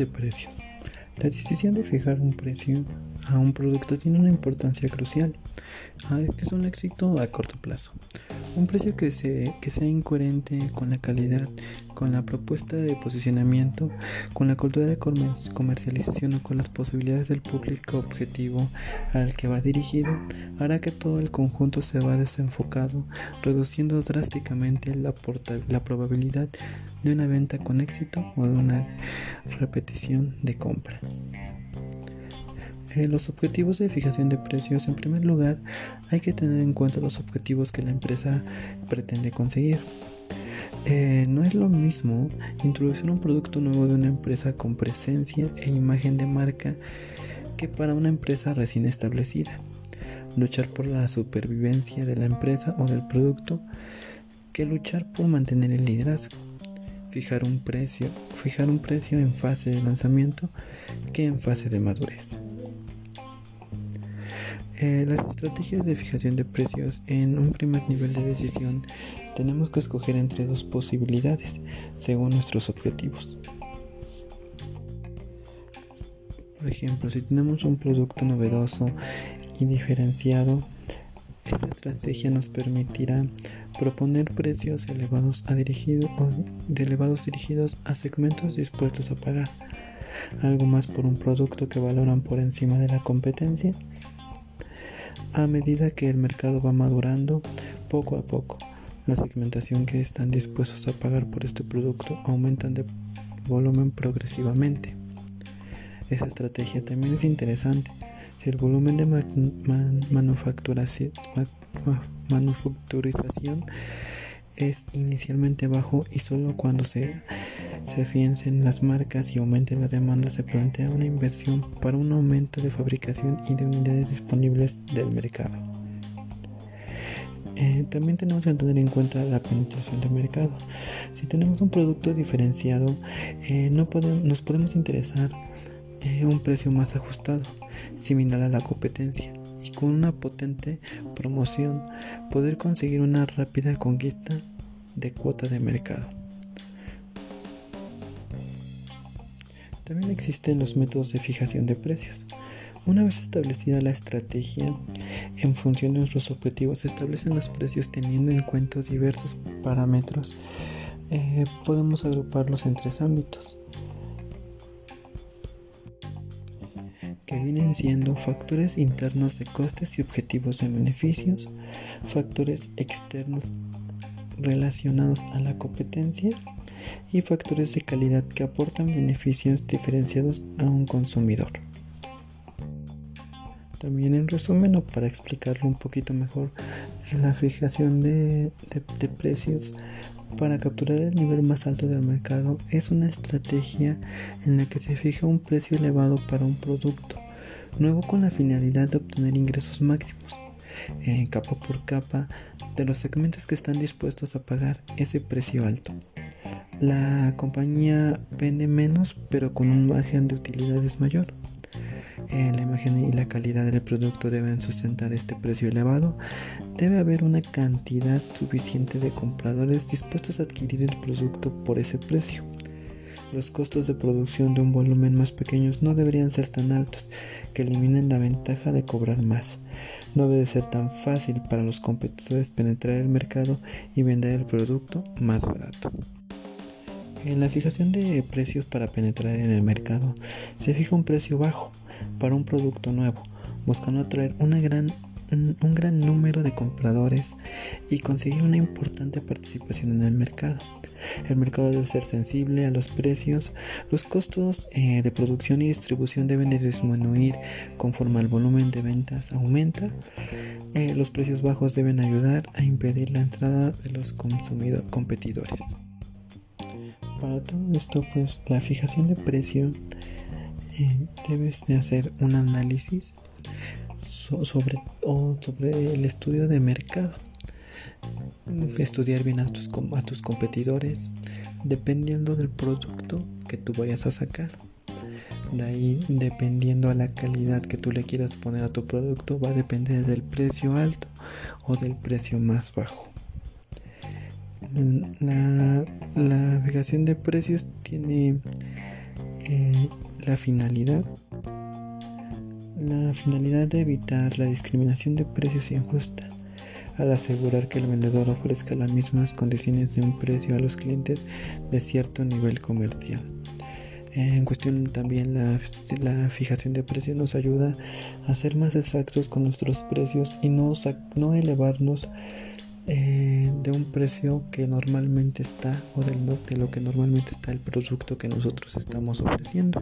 de precios. La decisión de fijar un precio a un producto tiene una importancia crucial. Ah, es un éxito a corto plazo. Un precio que, que sea incoherente con la calidad, con la propuesta de posicionamiento, con la cultura de comercialización o con las posibilidades del público objetivo al que va dirigido, hará que todo el conjunto se va desenfocado, reduciendo drásticamente la, probabilidad de una venta con éxito o de una repetición de compra. Eh, los objetivos de fijación de precios, en primer lugar, hay que tener en cuenta los objetivos que la empresa pretende conseguir. Eh, no es lo mismo introducir un producto nuevo de una empresa con presencia e imagen de marca que para una empresa recién establecida. Luchar por la supervivencia de la empresa o del producto que luchar por mantener el liderazgo. Fijar un precio, fijar un precio en fase de lanzamiento que en fase de madurez. Eh, las estrategias de fijación de precios en un primer nivel de decisión tenemos que escoger entre dos posibilidades según nuestros objetivos. Por ejemplo, si tenemos un producto novedoso y diferenciado, esta estrategia nos permitirá proponer precios elevados, dirigidos a segmentos dispuestos a pagar algo más por un producto que valoran por encima de la competencia a medida que el mercado va madurando, poco a poco, la segmentación que están dispuestos a pagar por este producto aumentan de volumen progresivamente. Esa estrategia también es interesante. Si el volumen de manufacturización es inicialmente bajo y solo cuando se, se las marcas y aumente la demanda se plantea una inversión para un aumento de fabricación y de unidades disponibles del mercado. Eh, también tenemos que tener en cuenta la penetración del mercado. Si tenemos un producto diferenciado, eh, no nos podemos interesar en un precio más ajustado, similar a la competencia y con una potente promoción poder conseguir una rápida conquista de cuota de mercado. También existen los métodos de fijación de precios. Una vez establecida la estrategia, en función de nuestros objetivos, se establecen los precios teniendo en cuenta diversos parámetros. Eh, podemos agruparlos en tres ámbitos. que vienen siendo factores internos de costes y objetivos de beneficios, factores externos relacionados a la competencia y factores de calidad que aportan beneficios diferenciados a un consumidor. También en resumen o para explicarlo un poquito mejor, la fijación de, de precios para capturar el nivel más alto del mercado es una estrategia en la que se fija un precio elevado para un producto nuevo con la finalidad de obtener ingresos máximos, eh, capa por capa, de los segmentos que están dispuestos a pagar ese precio alto. La compañía vende menos pero con un margen de utilidades mayor. Eh, la imagen y la calidad del producto deben sustentar este precio elevado. Debe haber una cantidad suficiente de compradores dispuestos a adquirir el producto por ese precio. Los costos de producción de un volumen más pequeño no deberían ser tan altos que eliminen la ventaja de cobrar más. No debe ser tan fácil para los competidores penetrar el mercado y vender el producto más barato. En la fijación de precios para penetrar en el mercado, se fija un precio bajo para un producto nuevo, buscando atraer una gran un gran número de compradores y conseguir una importante participación en el mercado. El mercado debe ser sensible a los precios. Los costos eh, de producción y distribución deben disminuir conforme el volumen de ventas aumenta. Eh, los precios bajos deben ayudar a impedir la entrada de los competidores. Para todo esto, pues la fijación de precio eh, debes de hacer un análisis sobre, sobre el estudio de mercado estudiar bien a tus, a tus competidores dependiendo del producto que tú vayas a sacar. De ahí, dependiendo a la calidad que tú le quieras poner a tu producto, va a depender del precio alto o del precio más bajo. La, navegación de precios tiene eh, la finalidad la finalidad de evitar la discriminación de precios injusta al asegurar que el vendedor ofrezca las mismas condiciones de un precio a los clientes de cierto nivel comercial. En cuestión también la, fijación de precios nos ayuda a ser más exactos con nuestros precios y no, no elevarnos eh, de un precio que normalmente está o del, de lo que normalmente está el producto que nosotros estamos ofreciendo.